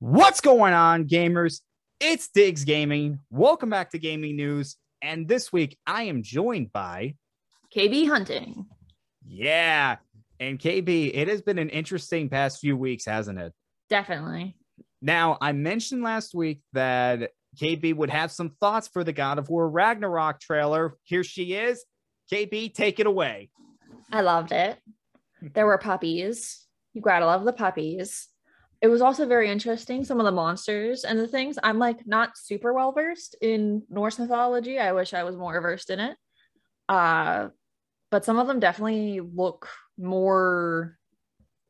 What's going on, gamers? It's Diggs Gaming. Welcome back to Gaming News. And this week I am joined by, KB Hunting. yeah, and KB. It has been an interesting past few weeks, hasn't it? Definitely. Now, I mentioned last week that KB would have some thoughts for the God of War Ragnarok trailer. Here she is. KB, take it away. I loved it. There were puppies. You gotta love the puppies. It was also very interesting. Some of the monsters and the things. I'm like not super well versed in Norse mythology. I wish I was more versed in it. Uh, but some of them definitely look more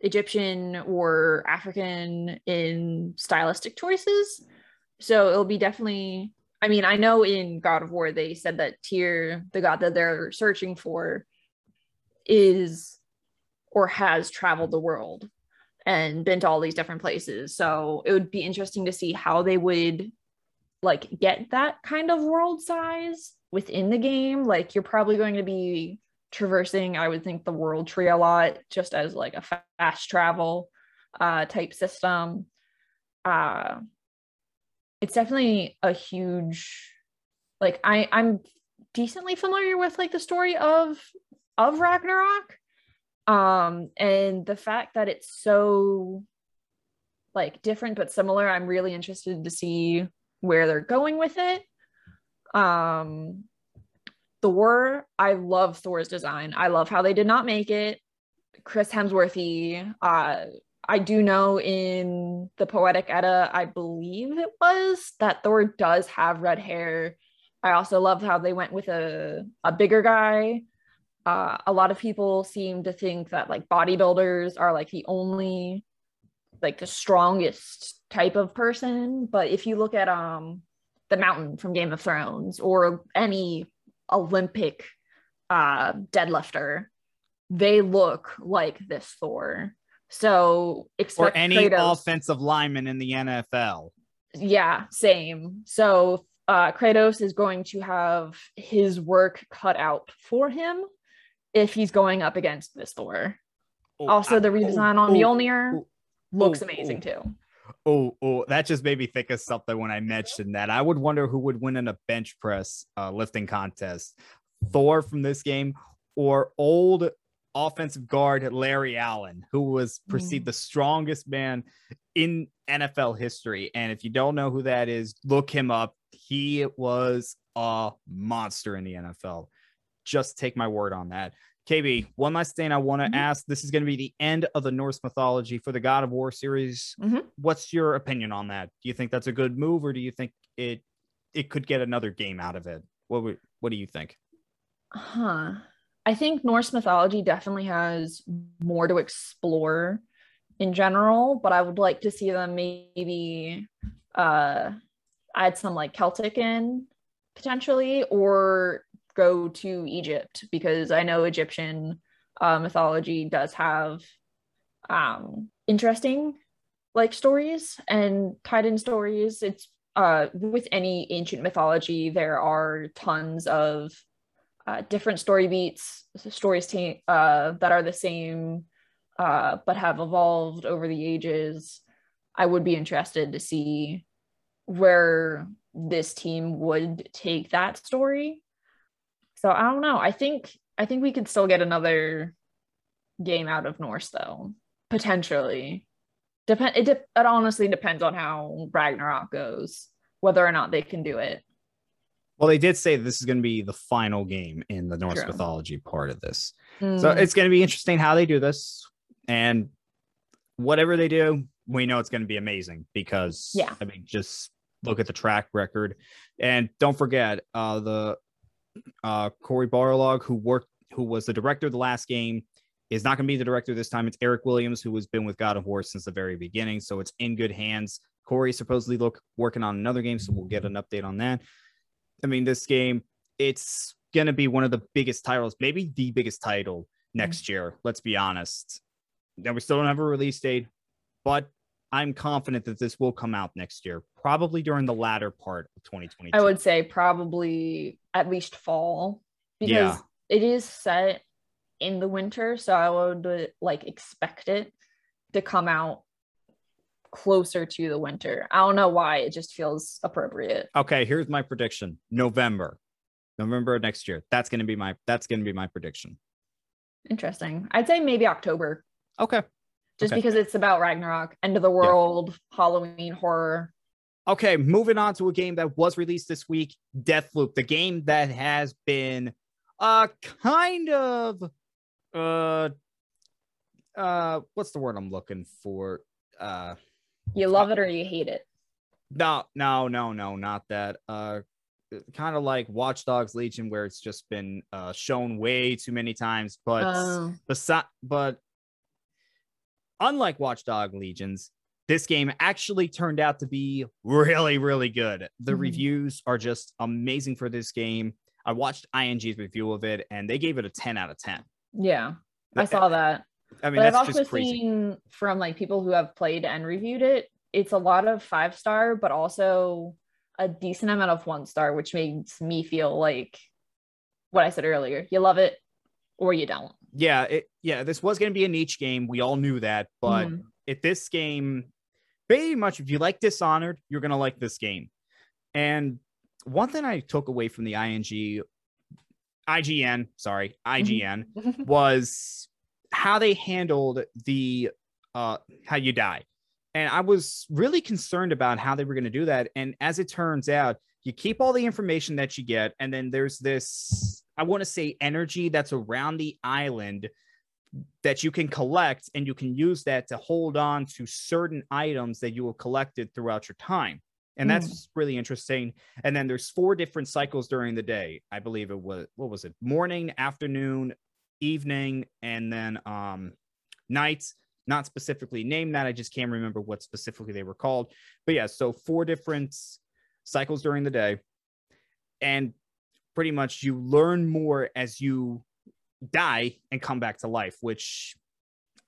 Egyptian or African in stylistic choices. So it'll be definitely. I mean, I know in God of War they said that Tyr, the god that they're searching for, is or has traveled the world and been to all these different places. So it would be interesting to see how they would like get that kind of world size within the game. Like you're probably going to be traversing, I would think, the world tree a lot, just as like a fast travel uh, type system. Uh, it's definitely a huge, like I I'm decently familiar with like the story of of Ragnarok um and the fact that it's so like different but similar i'm really interested to see where they're going with it. Um thor i love thor's design. I love how they did not make it. Chris hemsworthy uh i do know in the poetic edda i believe it was that thor does have red hair. I also love how they went with a a bigger guy uh, a lot of people seem to think that like bodybuilders are like the only like the strongest type of person but if you look at um the mountain from game of thrones or any olympic uh deadlifter they look like this thor. So Or expect any Kratos- offensive lineman in the NFL. yeah same. So uh kratos is going to have his work cut out for him if he's going up against this thor Oh, also the redesign oh, on oh, mjolnir oh, looks oh, amazing oh. too Oh, oh, that just made me think of something when I mentioned that. I would wonder who would win in a bench press uh, lifting contest Thor from this game or old offensive guard Larry Allen, who was perceived Mm. the strongest man in NFL history. And if you don't know who that is, look him up. He was a monster in the NFL. Just take my word on that. KB, one last thing I want to Mhm. ask. This is going to be the end of the Norse mythology for the God of War series. Mhm. What's your opinion on that? Do you think that's a good move, or do you think it it could get another game out of it? What would, what do you think? huh i think norse mythology definitely has more to explore in general but i would like to see them maybe uh add some like celtic in potentially or go to egypt because i know egyptian uh, mythology does have um interesting like stories and tied in stories it's uh with any ancient mythology there are tons of uh, different story beats, stories ta- uh, that are the same uh, but have evolved over the ages. I would be interested to see where this team would take that story. So I don't know. I think I think we could still get another game out of Norse though, potentially. Depend. It, de- it honestly depends on how Ragnarok goes, whether or not they can do it. Well, they did say this is going to be the final game in the Norse True. mythology part of this. So Mm. it's going to be interesting how they do this. And whatever they do, we know it's going to be amazing because, Yeah. I mean, just look at the track record. And don't forget uh, the uh, Cory Barlog, who worked, who was the director of the last game, is not going to be the director this time. It's Eric Williams, who has been with God of War since the very beginning. So it's in good hands. Corey supposedly look working on another game, so we'll get an update on that. I mean, this game, it's gonna be one of the biggest titles, maybe the biggest title next year. Let's be honest. Now we still don't have a release date, but I'm confident that this will come out next year, probably during the latter part of 2022. I would say probably at least fall because Yeah. it is set in the winter, so I would like expect it to come out closer to the winter. I don't know why it just feels appropriate. Okay, here's my prediction. November. November of next year. That's gonna be my that's gonna be my prediction. Interesting. I'd say maybe October. Okay. Just Okay. because it's about Ragnarok, end of the world, Halloween horror. Okay, moving on to a game that was released this week, Deathloop, the game that has been uh kind of uh uh what's the word I'm looking for? Uh You love it or you hate it. no, no, no, no, not that. Uh kind of like Watch Dogs Legion where it's just been uh shown way too many times, but Oh. besi- but unlike Watchdog Legions, this game actually turned out to be really, really good. The Mhm. reviews are just amazing for this game. I watched ING's review of it and they gave it a 10 out of 10. yeah, I saw that. I mean, but I've also seen from like people who have played and reviewed it, it's a lot of five star, but also a decent amount of one star, which makes me feel like what I said earlier. You love it or you don't. Yeah, it, yeah, this was going to be a niche game. We all knew that. But Mhm. if this game, pretty much, if you like Dishonored, you're going to like this game. And one thing I took away from the ING, IGN, sorry, IGN, was how they handled the uh how you die. And I was really concerned about how they were going to do that. And as it turns out, you keep all the information that you get, and then there's this, I want to say, energy that's around the island that you can collect, and you can use that to hold on to certain items that you have collected throughout your time. And that's really interesting. And then there's four different cycles during the day. I believe it was what was it? Morning, afternoon, evening, and then um night. Not specifically named that. I just can't remember what specifically they were called. But yeah, so four different cycles during the day. And pretty much you learn more as you die and come back to life, which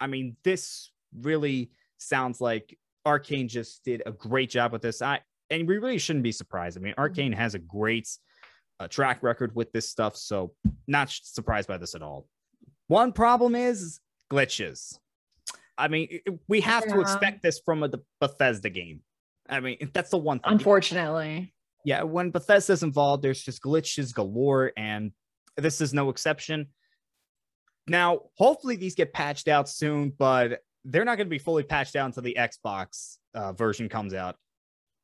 I mean, this really sounds like Arkane just did a great job with this. I and we really shouldn't be surprised. I mean, Arkane has a great uh, track record with this stuff, so not surprised by this at all. One problem is glitches. I mean, we have to expect this from a the Bethesda game. I mean, that's the one thing. Unfortunately. Yeah, when Bethesda's involved, there's just glitches galore, and this is no exception. Now, hopefully, these get patched out soon, but they're not going to be fully patched out until the Xbox uh, version comes out.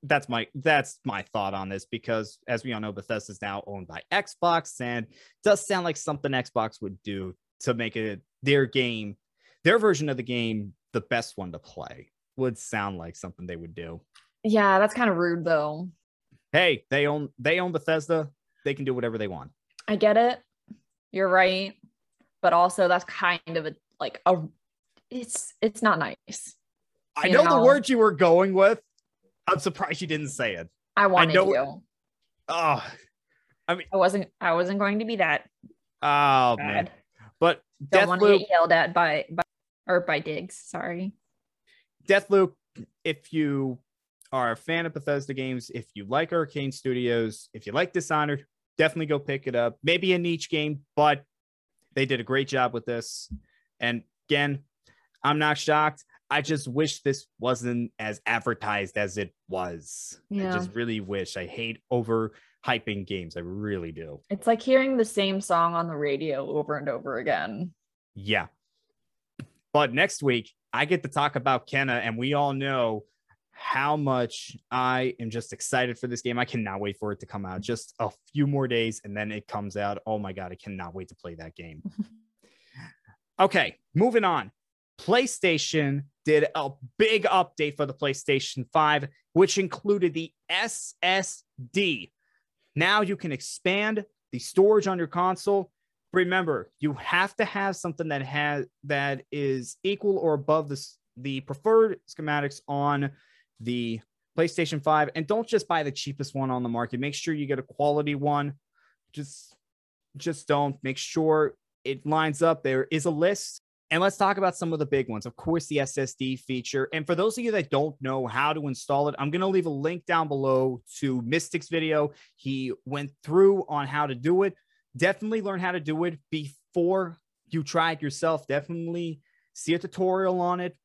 That's my that's my thought on this because, as we all know, Bethesda is now owned by Xbox, and does sound like something Xbox would do to make it their game, their version of the game, the best one to play. Would sound like something they would do Yeah, that's kind of rude though. hey, they own they own Bethesda. They can do whatever they want. I get it. You're right. But also that's kind of a like a it's it's not nice. I You know, the know. word you were going with. I'm surprised you didn't say it. I wanted know- you. Oh, I mean, I wasn't I wasn't going to be that oh man. bad. But Don't want to get yelled at by, by or by Diggs. Sorry. Deathloop. If you are a fan of Bethesda games, if you like Arkane Studios, if you like Dishonored, definitely go pick it up. Maybe a niche game, but they did a great job with this. And again, I'm not shocked. I just wish this wasn't as advertised as it was. I just really wish. I hate over hyping games. I really do. It's like hearing the same song on the radio over and over again. Yeah. But next week, I get to talk about Kena, and we all know how much I am just excited for this game. I cannot wait for it to come out. Mm-hmm. Just a few more days, and then it comes out. Oh my God, I cannot wait to play that game. okay, moving on. PlayStation did a big update for the PlayStation 5, which included the SSD. Now you can expand the storage on your console remember you have to have something that has that is equal or above this the preferred schematics on the PlayStation 5 and don't just buy the cheapest one on the market. Make sure you get a quality one. Just just don't. Make sure it lines up. There is a list. And let's talk about some of the big ones. Of course the SSD feature. And for those of you that don't know how to install it I'm going to leave a link down below to Mystic's video. He went through on how to do it. Definitely learn how to do it before you try it yourself. Definitely see a tutorial on it.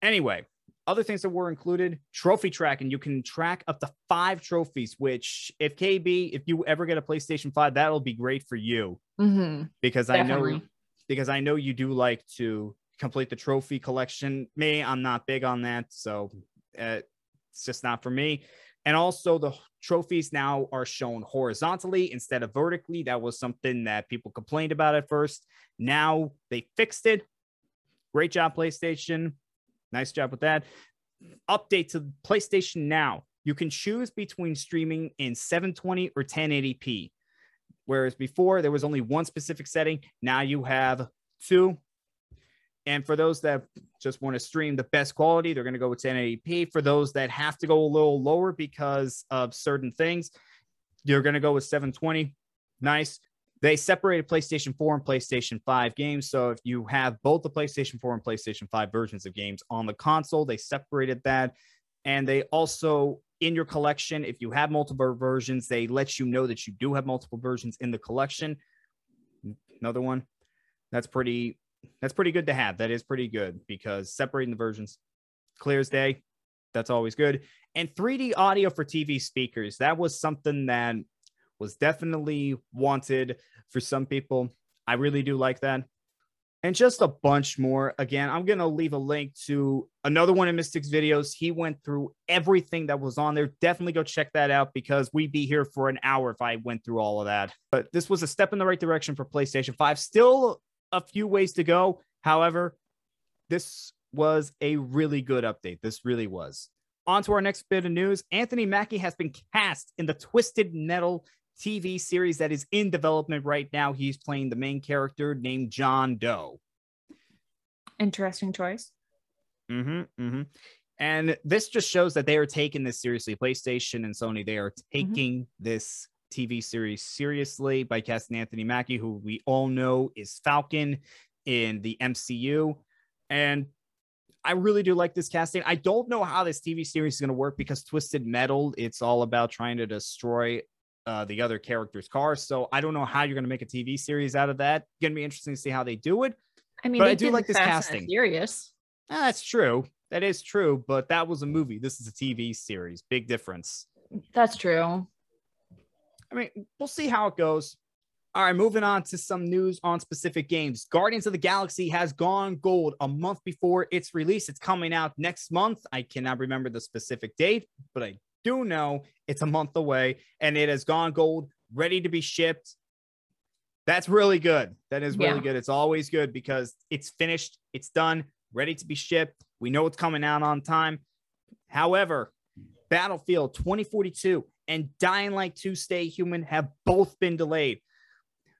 Anyway, other things that were included trophy tracking. You can track up to five trophies which if kb if you ever get a playstation 5 that'll be great for you. Mm-hmm. because i know because i know you do like to complete the trophy collection. Me i'm not big on that so uh, it's just not for me. And also the trophies now are shown horizontally instead of vertically. That was something that people complained about at first. Now they fixed it. Great job playstation nice job with that update to PlayStation Now. You can choose between streaming in 720 or 1080p. Whereas before there was only one specific setting, now you have two. And for those that just want to stream the best quality, they're going to go with 1080p. For those that have to go a little lower because of certain things, you're going to go with 720. Nice. They separated PlayStation 4 and PlayStation 5 games. So if you have both the PlayStation 4 and PlayStation 5 versions of games on the console, they separated that. And they also, in your collection, if you have multiple versions, they let you know that you do have multiple versions in the collection. Another one. That's pretty that's pretty good to have. That is pretty good because separating the versions clear as day. That's always good. And 3D audio for TV speakers. That was something that was definitely wanted for some people. I really do like that. And just a bunch more. Again, I'm going to leave a link to another one of Mystic's videos. He went through everything that was on there. Definitely go check that out because we'd be here for an hour if I went through all of that. But this was a step in the right direction for PlayStation 5. Still a few ways to go. However, this was a really good update. This really was. On to our next bit of news. Anthony Mackie has been cast in the Twisted Metal TV series that is in development right now. He's playing the main character named John Doe. Interesting choice. Mm-hmm, mm-hmm. And this just shows that they are taking this seriously. PlayStation and Sony, they are taking this TV series seriously by casting Anthony Mackie, who we all know is Falcon in the MCU. And I really do like this casting. I don't know how this TV series is going to work because Twisted Metal, it's all about trying to destroy uh, the other character's cars. So I don't know how you're going to make a TV series out of that. Going to be interesting to see how they do it. I mean, But they I do like this casting. Furious. Ah, that's true. That is true. But that was a movie. This is a TV series. Big difference. That's true. I mean, we'll see how it goes. All right, moving on to some news on specific games. Guardians of the Galaxy has gone gold a month before its release. It's coming out next month. I cannot remember the specific date, but I do know it's a month away and it has gone gold, ready to be shipped. That's really good. That is really Yeah. good. It's always good because it's finished, it's done, ready to be shipped. We know it's coming out on time. However, Battlefield 2042 and Dying Light 2 Stay Human have both been delayed.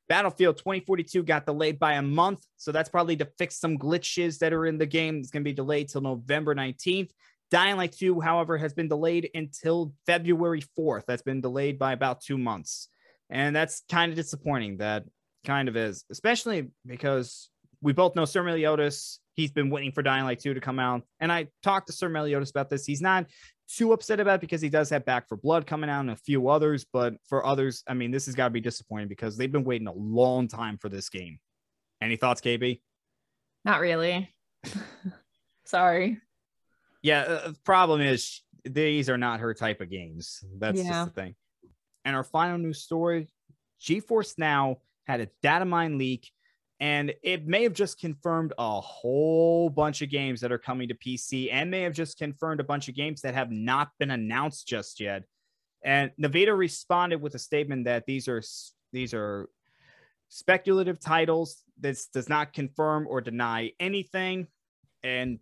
Battlefield 2042 got delayed by a month, so that's probably to fix some glitches that are in the game. It's going to be delayed till November 19th. Dying Light 2, however, has been delayed until February 4th. That's been delayed by about two months. And that's kind of disappointing. That kind of is, especially because we both know Sir Meliodas. He's been waiting for Dying Light 2 to come out. And I talked to Sir Meliodas about this. He's not too upset about it because he does have Back 4 Blood coming out and a few others. But for others, I mean, this has got to be disappointing because they've been waiting a long time for this game. Any thoughts, KB? Not really. Sorry. Yeah, uh, the problem is these are not her type of games. That's Yeah. just the thing. And our final news story GeForce Now had a data mine leak, and it may have just confirmed a whole bunch of games that are coming to PC and may have just confirmed a bunch of games that have not been announced just yet. And Nvidia responded with a statement that these are these are speculative titles. This does not confirm or deny anything. And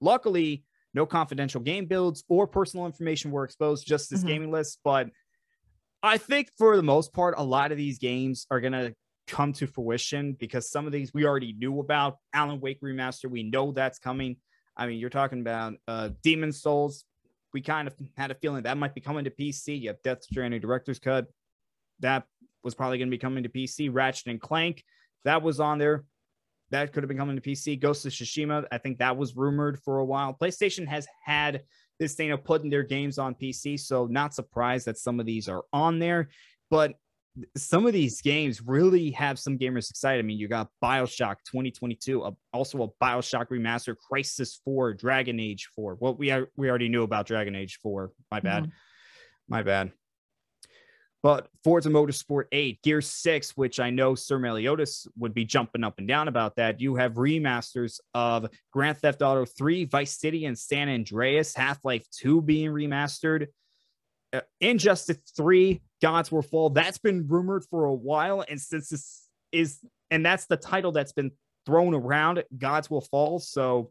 luckily, no confidential game builds or personal information were exposed, just this Mhm. gaming list. But I think for the most part, a lot of these games are going to come to fruition because some of these we already knew about. Alan Wake Remaster, we know that's coming. I mean, you're talking about uh, Demon Souls. We kind of had a feeling that might be coming to PC. You have Death Stranding Director's Cut. That was probably going to be coming to PC. Ratchet and Clank, that was on there. That could have been coming to PC. Ghost of Tsushima, I think that was rumored for a while. PlayStation has had this thing of putting their games on PC, so not surprised that some of these are on there. But some of these games really have some gamers excited. I mean, you got Bioshock 2022, uh, also a Bioshock remaster, Crysis 4, Dragon Age 4. Well, we are, we already knew about Dragon Age 4. My bad. Mm-hmm. My bad. But Forza Motorsport 8, Gear 6, which I know Sir Meliodas would be jumping up and down about that. You have remasters of Grand Theft Auto 3, Vice City, and San Andreas, Half Life 2 being remastered. Uh, Injustice 3, Gods Will Fall. That's been rumored for a while. And since this is, and that's the title that's been thrown around, Gods Will Fall. So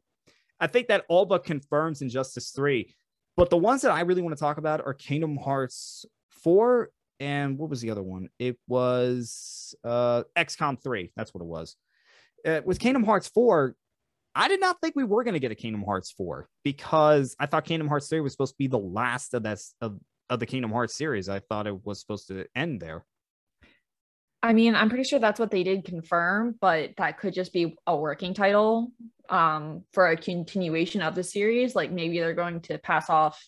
I think that all but confirms Injustice 3. But the ones that I really want to talk about are Kingdom Hearts 4 and what was the other one? It was uh XCOM 3. That's what it was. Uh, with Kingdom Hearts 4, I did not think we were going to get a Kingdom Hearts 4 because I thought Kingdom Hearts 3 was supposed to be the last of that of, of the Kingdom Hearts series. I thought it was supposed to end there. I mean, I'm pretty sure that's what they did confirm, but that could just be a working title um, for a continuation of the series. Like maybe they're going to pass off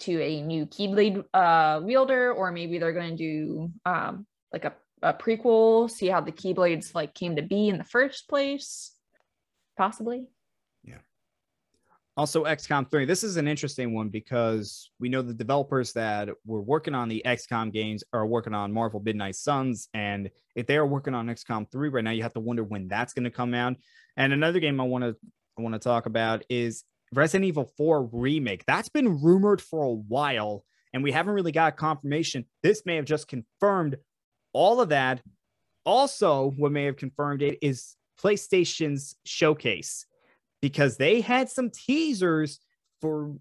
to a new Keyblade uh, wielder, or maybe they're going to do um, like a, a prequel, see how the Keyblades like came to be in the first place, possibly. Yeah. Also, XCOM 3. This is an interesting one because we know the developers that were working on the XCOM games are working on Marvel Midnight Suns. And if they are working on XCOM 3 right now, you have to wonder when that's going to come out. And another game I want to I want to talk about is Resident Evil 4 remake. That's been rumored for a while, and we haven't really got confirmation. This may have just confirmed all of that. Also, what may have confirmed it is PlayStation's showcase because they had some teasers for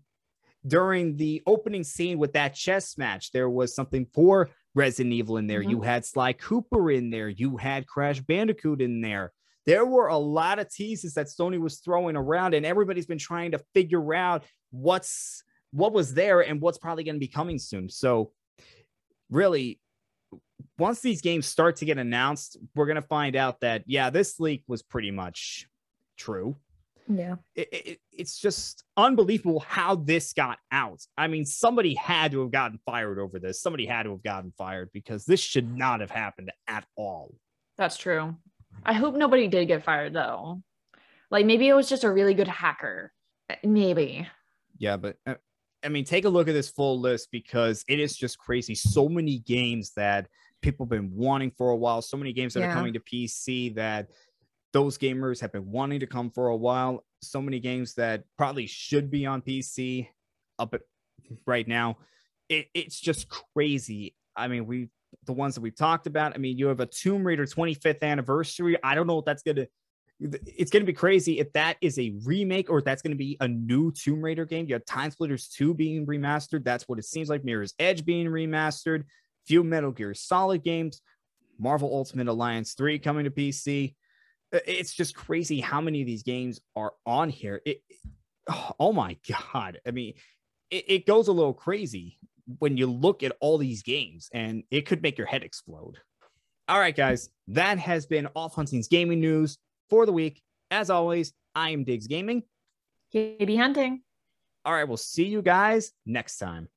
during the opening scene with that chess match. There was something for Resident Evil in there. Mm-hmm. You had Sly Cooper in there. You had Crash Bandicoot in there there were a lot of teases that Sony was throwing around, and everybody's been trying to figure out what's what was there and what's probably going to be coming soon. So, really, once these games start to get announced, we're going to find out that yeah, this leak was pretty much true. Yeah, it, it, it's just unbelievable how this got out. I mean, somebody had to have gotten fired over this. Somebody had to have gotten fired because this should not have happened at all. That's true. I hope nobody did get fired though. Like maybe it was just a really good hacker. Maybe. Yeah, but uh, I mean, take a look at this full list because it is just crazy. So many games that people have been wanting for a while. So many games that yeah. are coming to PC that those gamers have been wanting to come for a while. So many games that probably should be on PC up at, right now. It, it's just crazy. I mean, we the ones that we've talked about. I mean, you have a Tomb Raider 25th anniversary. I don't know if that's going to it's going to be crazy if that is a remake or if that's going to be a new Tomb Raider game. You have Time Splitters 2 being remastered. That's what it seems like. Mirror's Edge being remastered. Few Metal Gear Solid games. Marvel Ultimate Alliance 3 coming to PC. It's just crazy how many of these games are on here. It, oh my God. I mean, it, it goes a little crazy when you look at all these games, and it could make your head explode. All right, guys, that has been Off Hunting's gaming news for the week. As always, I am Diggs Gaming. KB Hunting. All right, we'll see you guys next time.